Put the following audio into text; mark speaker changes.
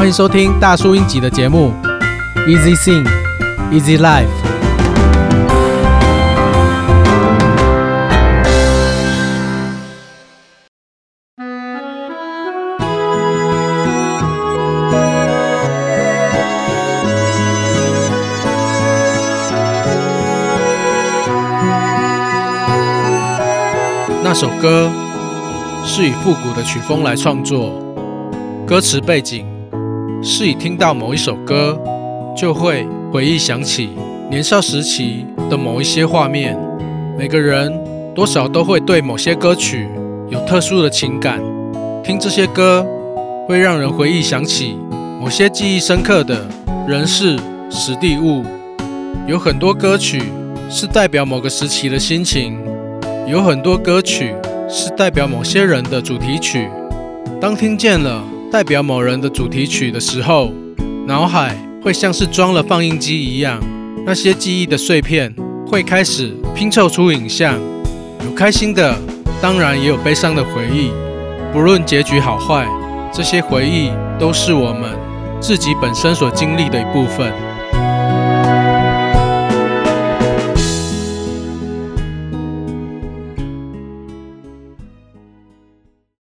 Speaker 1: 欢迎收听大叔英集的节目，Easy Sing, Easy Life。那首歌是以复古的曲风来创作，歌词背景。是以听到某一首歌，就会回忆想起年少时期的某一些画面。每个人多少都会对某些歌曲有特殊的情感，听这些歌会让人回忆想起某些记忆深刻的人事、时地物。有很多歌曲是代表某个时期的心情，有很多歌曲是代表某些人的主题曲。当听见了。代表某人的主题曲的时候，脑海会像是装了放映机一样，那些记忆的碎片会开始拼凑出影像，有开心的，当然也有悲伤的回忆。不论结局好坏，这些回忆都是我们自己本身所经历的一部分。